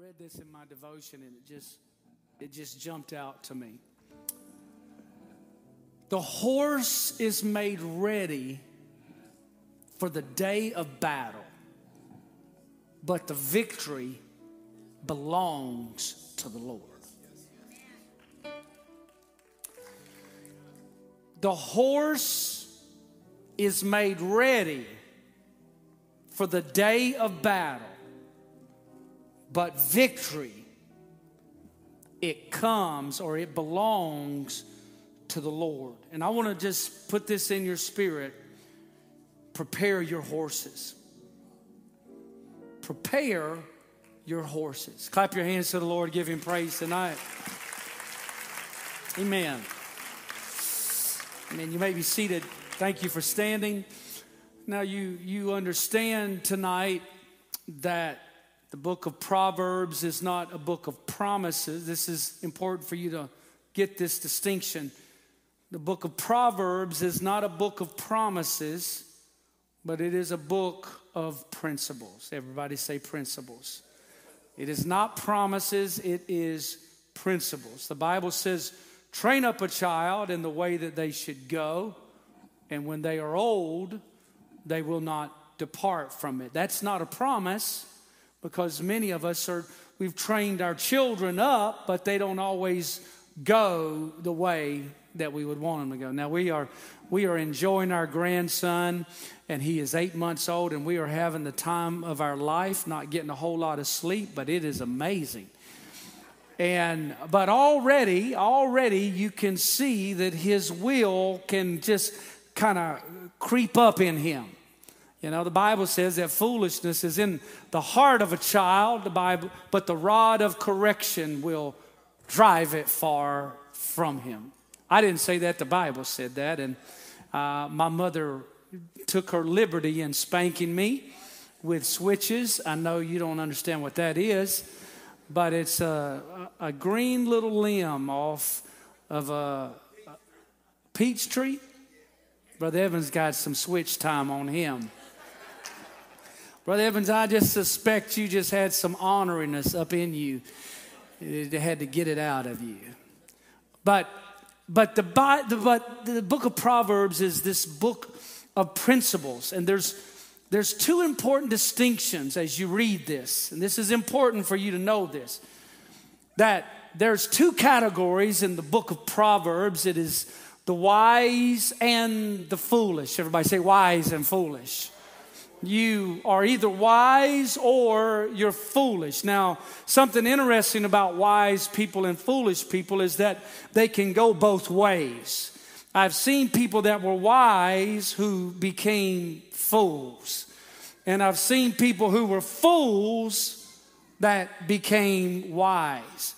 read this in my devotion and it just it just jumped out to me. The horse is made ready for the day of battle, but the victory belongs to the Lord. The horse is made ready for the day of battle, but victory, it comes or it belongs to the Lord. And I want to just put this in your spirit prepare your horses. Prepare your horses. Clap your hands to the Lord, give him praise tonight. Amen. Amen. You may be seated. Thank you for standing. Now you you understand tonight that the book of Proverbs is not a book of promises. This is important for you to get this distinction. The book of Proverbs is not a book of promises, but it is a book of principles. Everybody say principles. It is not promises, it is principles. The Bible says, train up a child in the way that they should go, and when they are old, they will not depart from it. That's not a promise because many of us are, we've trained our children up, but they don't always go the way that we would want them to go. Now we are we are enjoying our grandson and he is 8 months old and we are having the time of our life, not getting a whole lot of sleep, but it is amazing. And but already already you can see that his will can just kind of creep up in him. You know, the Bible says that foolishness is in the heart of a child, the Bible, but the rod of correction will drive it far from him. I didn't say that, the Bible said that. And uh, my mother took her liberty in spanking me with switches. I know you don't understand what that is, but it's a, a green little limb off of a peach tree. Brother Evans got some switch time on him. Brother Evans, I just suspect you just had some honoriness up in you. It had to get it out of you. But but the, but the book of Proverbs is this book of principles, and there's there's two important distinctions as you read this, and this is important for you to know this. That there's two categories in the book of Proverbs. It is the wise and the foolish. Everybody say wise and foolish you are either wise or you're foolish. Now, something interesting about wise people and foolish people is that they can go both ways. I've seen people that were wise who became fools. And I've seen people who were fools that became wise.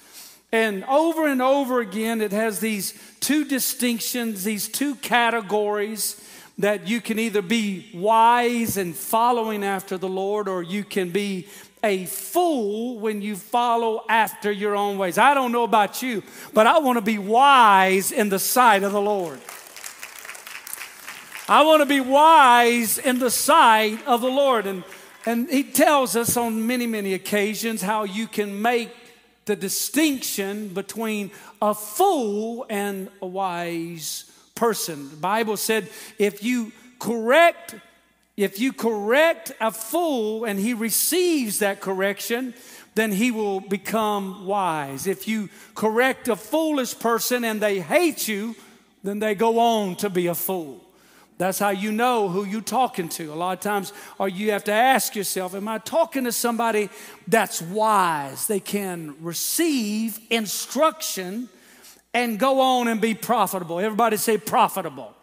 And over and over again, it has these two distinctions, these two categories that you can either be wise and following after the Lord or you can be a fool when you follow after your own ways. I don't know about you, but I want to be wise in the sight of the Lord. I want to be wise in the sight of the Lord. And, and he tells us on many, many occasions how you can make the distinction between a fool and a wise person. The Bible said if you correct if you correct a fool and he receives that correction, then he will become wise. If you correct a foolish person and they hate you, then they go on to be a fool. That's how you know who you're talking to. A lot of times, or you have to ask yourself, Am I talking to somebody that's wise? They can receive instruction and go on and be profitable. Everybody say profitable.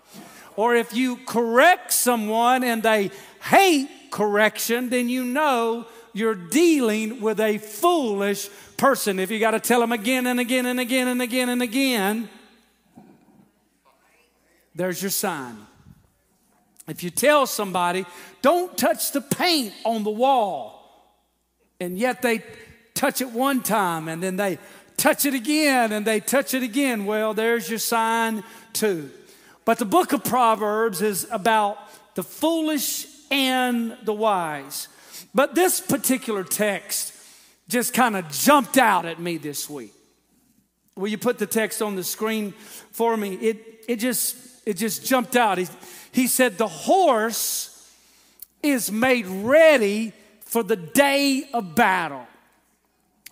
Or if you correct someone and they hate correction, then you know you're dealing with a foolish person. If you got to tell them again and again and again and again and again, there's your sign. If you tell somebody, don't touch the paint on the wall, and yet they touch it one time and then they touch it again and they touch it again. Well, there's your sign too. But the book of Proverbs is about the foolish and the wise. But this particular text just kind of jumped out at me this week. Will you put the text on the screen for me? It, it, just, it just jumped out. He, he said, The horse is made ready for the day of battle.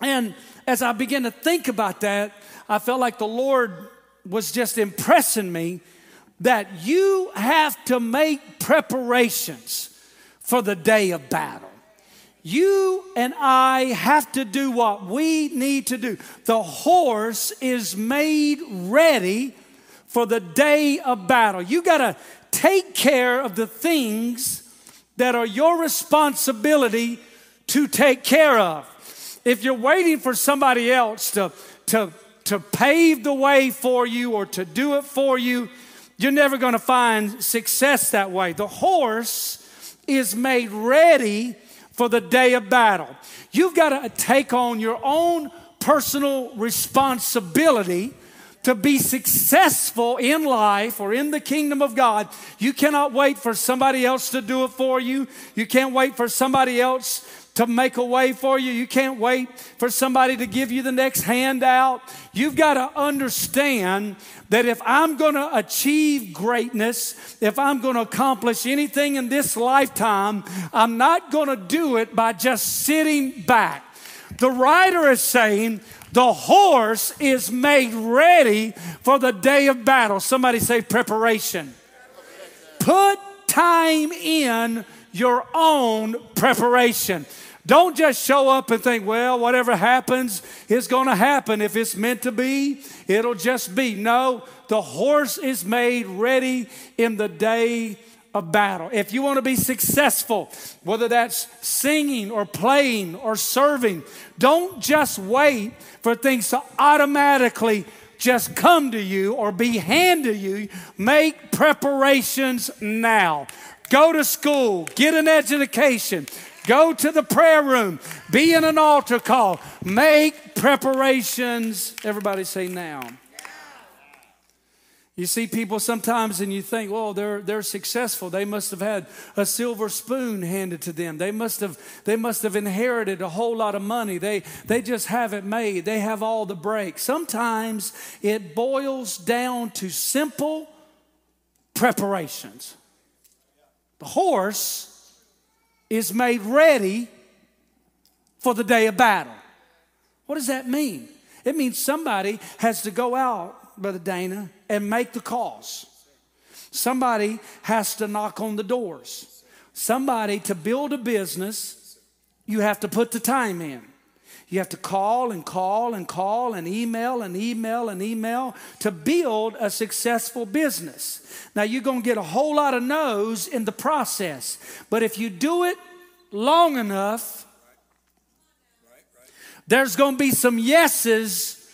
And as I began to think about that, I felt like the Lord was just impressing me that you have to make preparations for the day of battle. You and I have to do what we need to do. The horse is made ready for the day of battle. You got to take care of the things that are your responsibility to take care of. If you're waiting for somebody else to, to, to pave the way for you or to do it for you, you're never going to find success that way. The horse is made ready for the day of battle. You've got to take on your own personal responsibility to be successful in life or in the kingdom of God. You cannot wait for somebody else to do it for you. You can't wait for somebody else to make a way for you. You can't wait for somebody to give you the next handout. You've got to understand that if I'm going to achieve greatness, if I'm going to accomplish anything in this lifetime, I'm not going to do it by just sitting back. The writer is saying, the horse is made ready for the day of battle. Somebody say preparation. Put time in your own preparation. Don't just show up and think, well, whatever happens is going to happen. If it's meant to be, it'll just be. No, the horse is made ready in the day of battle. If you want to be successful, whether that's singing or playing or serving, don't just wait for things to automatically just come to you or be handed to you. Make preparations now. Go to school, get an education, Go to the prayer room. Be in an altar call. Make preparations. Everybody say now. You see people sometimes and you think, well, they're, they're successful. They must have had a silver spoon handed to them. They must have, they must have inherited a whole lot of money. They, they just have it made. They have all the breaks. Sometimes it boils down to simple preparations. The horse is made ready for the day of battle. What does that mean? It means somebody has to go out, Brother Dana, and make the calls. Somebody has to knock on the doors. Somebody to build a business, you have to put the time in. You have to call and call and call and email and email and email to build a successful business. Now, you're going to get a whole lot of no's in the process, but if you do it long enough, there's going to be some yeses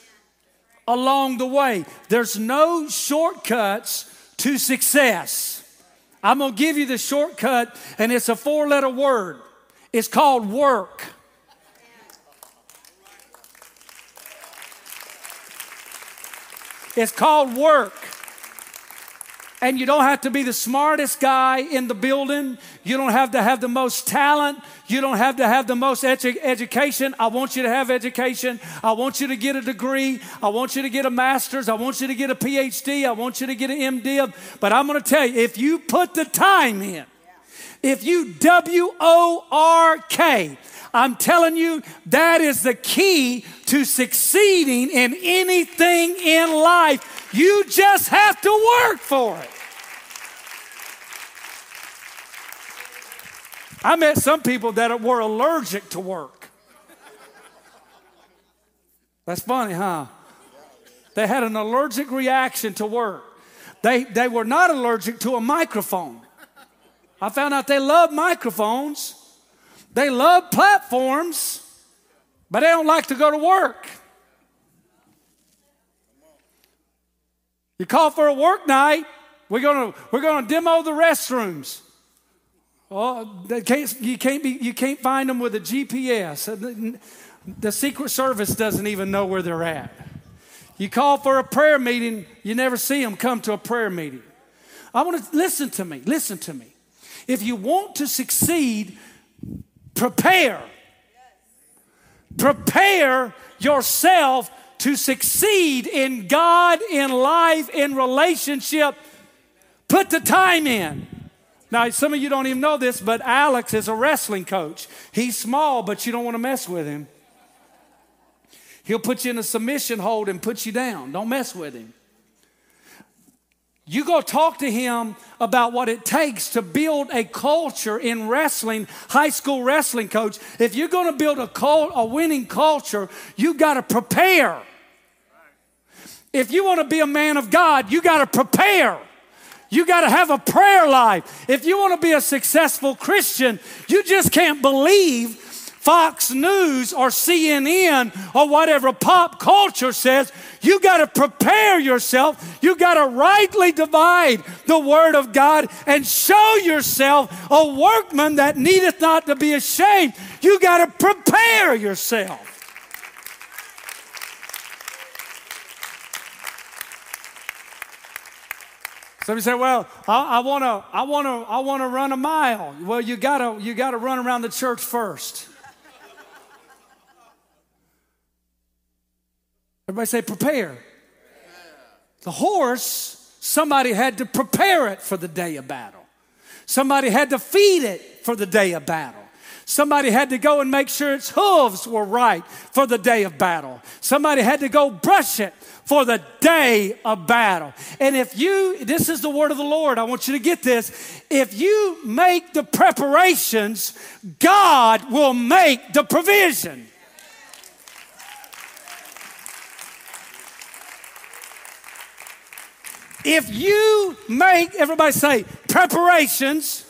along the way. There's no shortcuts to success. I'm going to give you the shortcut, and it's a four letter word. It's called work. It's called work. And you don't have to be the smartest guy in the building. You don't have to have the most talent. You don't have to have the most edu- education. I want you to have education. I want you to get a degree. I want you to get a master's. I want you to get a PhD. I want you to get an MD. But I'm going to tell you if you put the time in, if you W O R K, I'm telling you, that is the key to succeeding in anything in life. You just have to work for it. I met some people that were allergic to work. That's funny, huh? They had an allergic reaction to work. They, they were not allergic to a microphone. I found out they love microphones. They love platforms, but they don't like to go to work. You call for a work night, we're gonna, we're gonna demo the restrooms. Oh, can't, you, can't be, you can't find them with a GPS. The, uh, the Secret Service doesn't even know where they're at. You call for a prayer meeting, you never see them come to a prayer meeting. I want to listen to me, listen to me. If you want to succeed, prepare. Prepare yourself to succeed in God, in life, in relationship. Put the time in. Now, some of you don't even know this, but Alex is a wrestling coach. He's small, but you don't want to mess with him. He'll put you in a submission hold and put you down. Don't mess with him. You go talk to him about what it takes to build a culture in wrestling, high school wrestling coach. If you're going to build a, cult, a winning culture, you got to prepare. If you want to be a man of God, you got to prepare. You got to have a prayer life. If you want to be a successful Christian, you just can't believe Fox News or CNN or whatever pop culture says, you got to prepare yourself. You got to rightly divide the word of God and show yourself a workman that needeth not to be ashamed. You got to prepare yourself. Somebody say, "Well, I want to, I want to, I want to run a mile." Well, you gotta, you gotta run around the church first. Everybody say, prepare. The horse, somebody had to prepare it for the day of battle. Somebody had to feed it for the day of battle. Somebody had to go and make sure its hooves were right for the day of battle. Somebody had to go brush it for the day of battle. And if you, this is the word of the Lord, I want you to get this. If you make the preparations, God will make the provision. If you make, everybody say, preparations,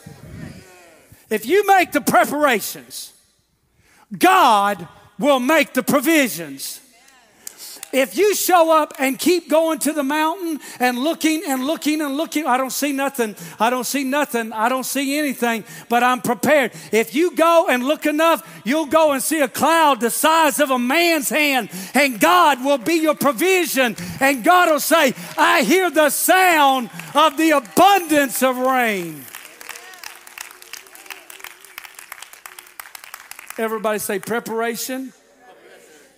if you make the preparations, God will make the provisions. If you show up and keep going to the mountain and looking and looking and looking, I don't see nothing. I don't see nothing. I don't see anything, but I'm prepared. If you go and look enough, you'll go and see a cloud the size of a man's hand, and God will be your provision. And God will say, I hear the sound of the abundance of rain. Everybody say, preparation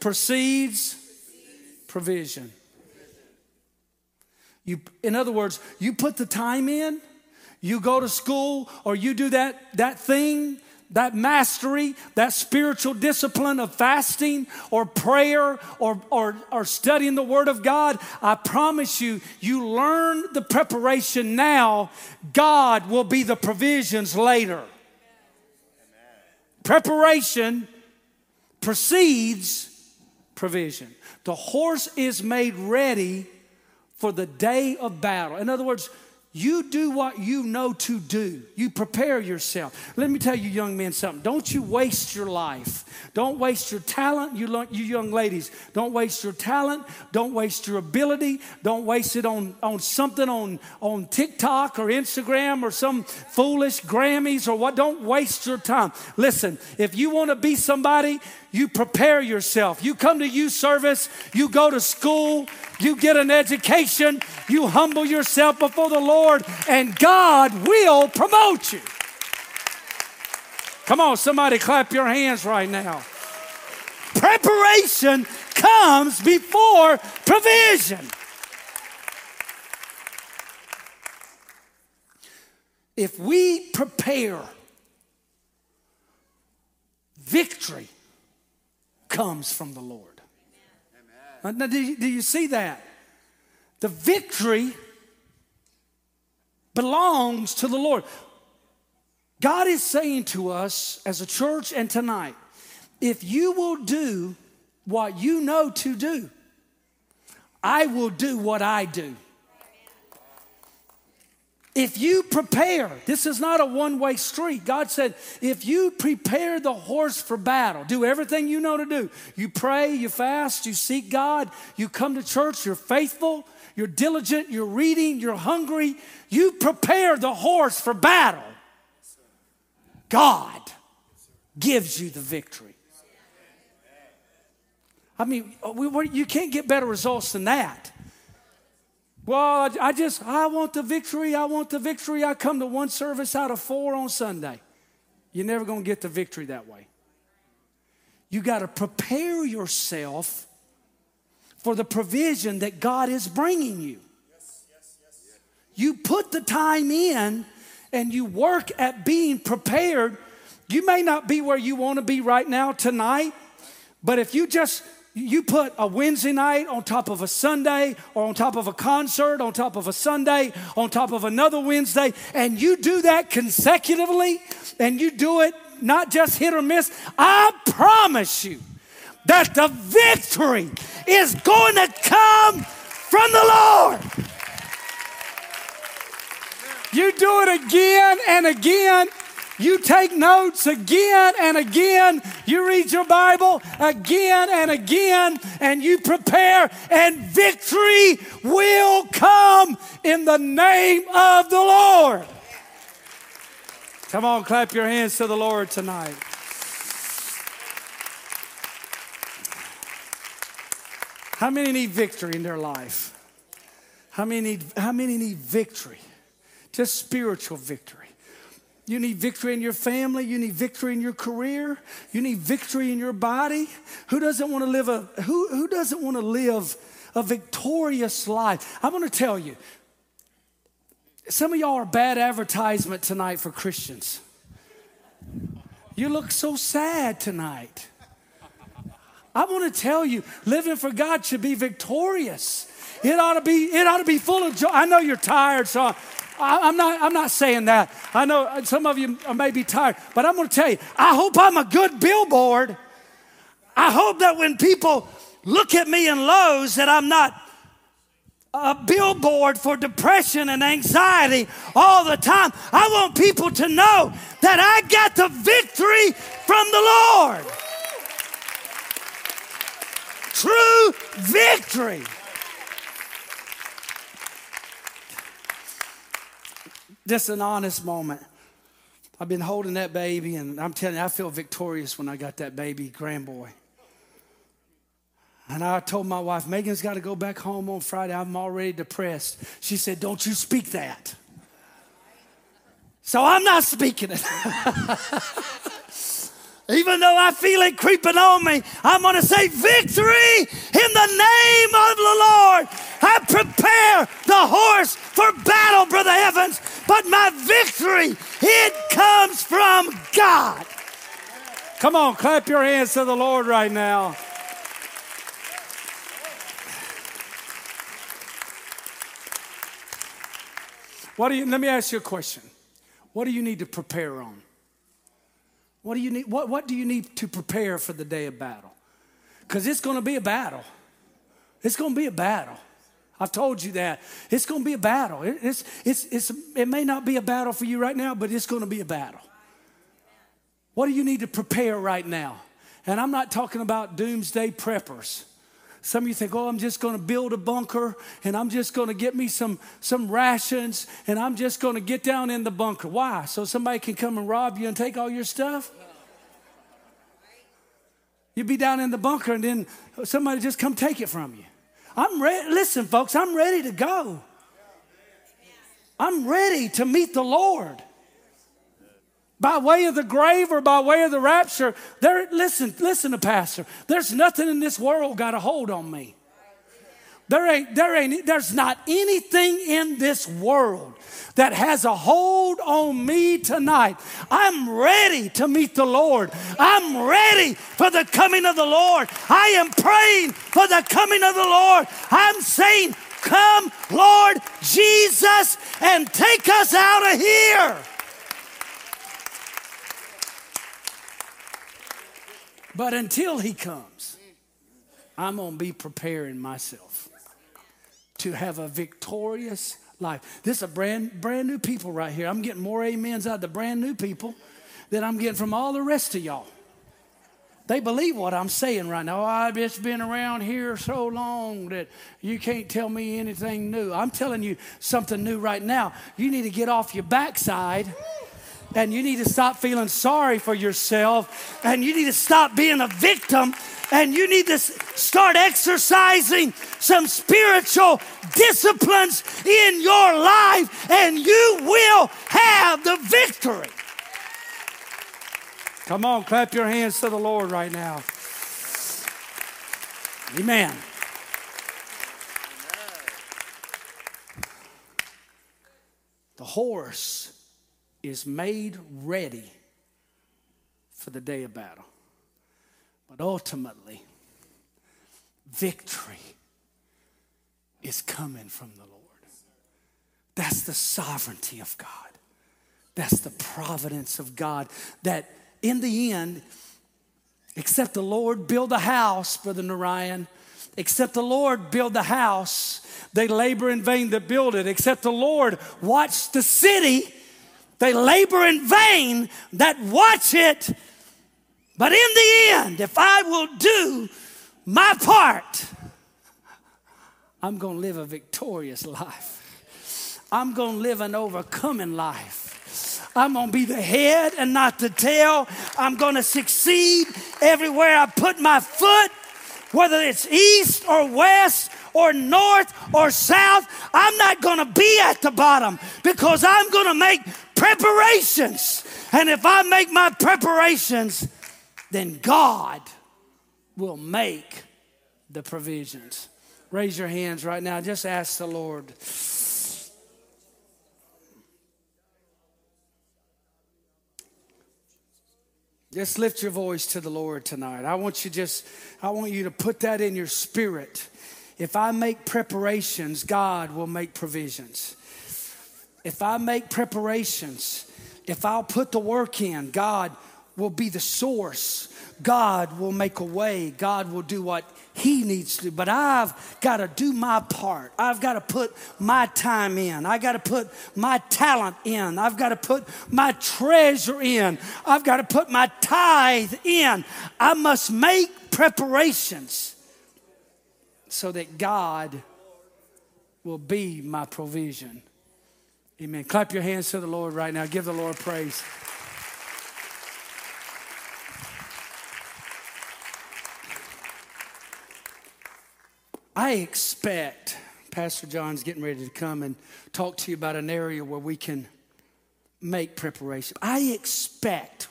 precedes provision. You, in other words, you put the time in, you go to school, or you do that, that thing, that mastery, that spiritual discipline of fasting or prayer or, or, or studying the Word of God, I promise you, you learn the preparation now, God will be the provisions later. Preparation precedes provision. The horse is made ready for the day of battle. In other words, you do what you know to do. You prepare yourself. Let me tell you, young men, something. Don't you waste your life. Don't waste your talent. You, you young ladies, don't waste your talent. Don't waste your ability. Don't waste it on, on something on, on TikTok or Instagram or some foolish Grammys or what. Don't waste your time. Listen, if you want to be somebody, you prepare yourself. You come to youth service, you go to school, you get an education, you humble yourself before the Lord, and God will promote you. Come on, somebody clap your hands right now. Preparation comes before provision. If we prepare, victory comes from the Lord. Now, do you, do you see that? The victory belongs to the Lord. God is saying to us as a church and tonight, if you will do what you know to do, I will do what I do. If you prepare, this is not a one way street. God said, if you prepare the horse for battle, do everything you know to do. You pray, you fast, you seek God, you come to church, you're faithful, you're diligent, you're reading, you're hungry. You prepare the horse for battle. God gives you the victory. I mean, you can't get better results than that. Well, I just, I want the victory. I want the victory. I come to one service out of four on Sunday. You're never going to get the victory that way. You got to prepare yourself for the provision that God is bringing you. You put the time in and you work at being prepared. You may not be where you want to be right now tonight, but if you just you put a Wednesday night on top of a Sunday or on top of a concert, on top of a Sunday, on top of another Wednesday, and you do that consecutively and you do it not just hit or miss, I promise you that the victory is going to come from the Lord. You do it again and again. You take notes again and again. You read your Bible again and again, and you prepare, and victory will come in the name of the Lord. Come on, clap your hands to the Lord tonight. How many need victory in their life? How many need, how many need victory? Just spiritual victory. You need victory in your family. You need victory in your career. You need victory in your body. Who doesn't want to live a who, who doesn't want to live a victorious life? I'm going to tell you, some of y'all are bad advertisement tonight for Christians. You look so sad tonight. I want to tell you, living for God should be victorious. It ought to be, it ought to be full of joy. I know you're tired, so I, am not, I'm not saying that. I know uh, some of you may be tired, but I'm going to tell you, I hope I'm a good billboard. I hope that when people look at me in Lowe's that I'm not a billboard for depression and anxiety all the time. I want people to know that I got the victory from the Lord. True victory. Just an honest moment. I've been holding that baby, and I'm telling you, I feel victorious when I got that baby grand boy. And I told my wife, Megan's got to go back home on Friday. I'm already depressed. She said, Don't you speak that. So I'm not speaking it. Even though I feel it creeping on me, I'm going to say victory in the name of the Lord. I prepare the horse for battle, Brother Evans, but my victory, it comes from God. Come on, clap your hands to the Lord right now. What do you, let me ask you a question. What do you need to prepare on? What do you need, what, what do you need to prepare for the day of battle? Because it's going to be a battle. It's going to be a battle. I've told you that. It's going to be a battle. It, it's, it's, it's, it may not be a battle for you right now, but it's going to be a battle. What do you need to prepare right now? And I'm not talking about doomsday preppers. Some of you think, oh, I'm just going to build a bunker and I'm just going to get me some, some rations and I'm just going to get down in the bunker. Why? So somebody can come and rob you and take all your stuff? You'd be down in the bunker and then somebody just come take it from you. I'm ready. Listen, folks, I'm ready to go. I'm ready to meet the Lord by way of the grave or by way of the rapture, there, listen, listen to Pastor. There's nothing in this world got a hold on me. There ain't, there ain't, there's not anything in this world that has a hold on me tonight. I'm ready to meet the Lord. I'm ready for the coming of the Lord. I am praying for the coming of the Lord. I'm saying, Come, Lord Jesus, and take us out of here. But until he comes, I'm going to be preparing myself to have a victorious life. This is a brand, brand new people right here. I'm getting more amens out of the brand new people than I'm getting from all the rest of y'all. They believe what I'm saying right now. Oh, I've just been around here so long that you can't tell me anything new. I'm telling you something new right now. You need to get off your backside and you need to stop feeling sorry for yourself. And you need to stop being a victim. And you need to start exercising some spiritual disciplines in your life. And you will have the victory. Come on, clap your hands to the Lord right now. Amen. The horse is made ready for the day of battle. But ultimately, victory is coming from the Lord. That's the sovereignty of God. That's the providence of God. That in the end, except the Lord build a house, Brother Narayan, except the Lord build the house, they labor in vain that build it. Except the Lord watch the city, they labor in vain that watch it. But in the end, if I will do my part, I'm going to live a victorious life. I'm going to live an overcoming life. I'm going to be the head and not the tail. I'm going to succeed everywhere I put my foot, whether it's east or west or north or south. I'm not going to be at the bottom because I'm going to make preparations. And if I make my preparations, then God will make the provisions. Raise your hands right now. Just ask the Lord. Just lift your voice to the Lord tonight. I want you just I want you to put that in your spirit. If I make preparations, God will make provisions. If I make preparations, if I'll put the work in, God will be the source. God will make a way. God will do what he needs to. But I've got to do my part. I've got to put my time in. I've got to put my talent in. I've got to put my treasure in. I've got to put my tithe in. I must make preparations so that God will be my provision. Amen. Clap your hands to the Lord right now. Give the Lord praise. I expect Pastor John's getting ready to come and talk to you about an area where we can make preparation. I expect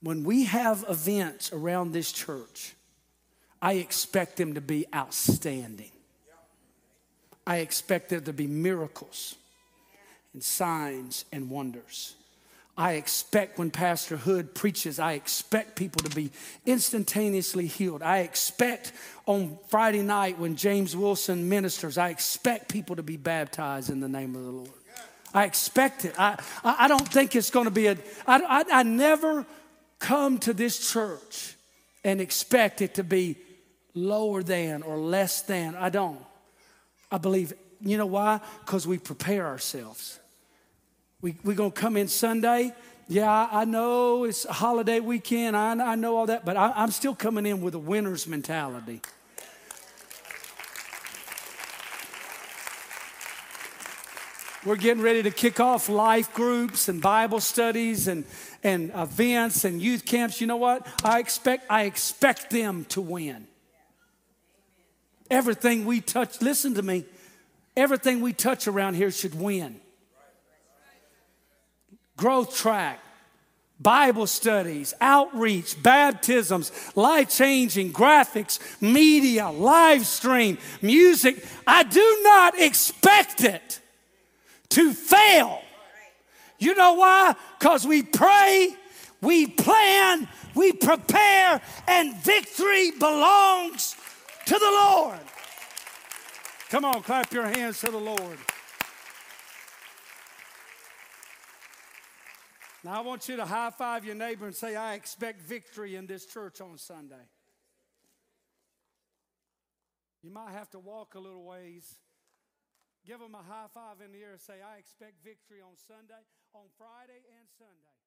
when we have events around this church, I expect them to be outstanding. I expect there to be miracles and signs and wonders. I expect when Pastor Hood preaches, I expect people to be instantaneously healed. I expect on Friday night when James Wilson ministers, I expect people to be baptized in the name of the Lord. I expect it. I, I don't think it's going to be a. I, I, I never come to this church and expect it to be lower than or less than. I don't. I believe, you know why? Because we prepare ourselves. We, we're going to come in Sunday. Yeah, I know it's a holiday weekend. I, I know all that, but I, I'm still coming in with a winner's mentality. We're getting ready to kick off life groups and Bible studies and, and events and youth camps. You know what? I expect, I expect them to win. Everything we touch, listen to me, everything we touch around here should win growth track, Bible studies, outreach, baptisms, life changing graphics, media, live stream, music. I do not expect it to fail. You know why? Because we pray, we plan, we prepare, and victory belongs to the Lord. Come on, clap your hands to the Lord. Now, I want you to high five your neighbor and say, I expect victory in this church on Sunday. You might have to walk a little ways. Give them a high five in the air and say, I expect victory on Sunday, on Friday and Sunday.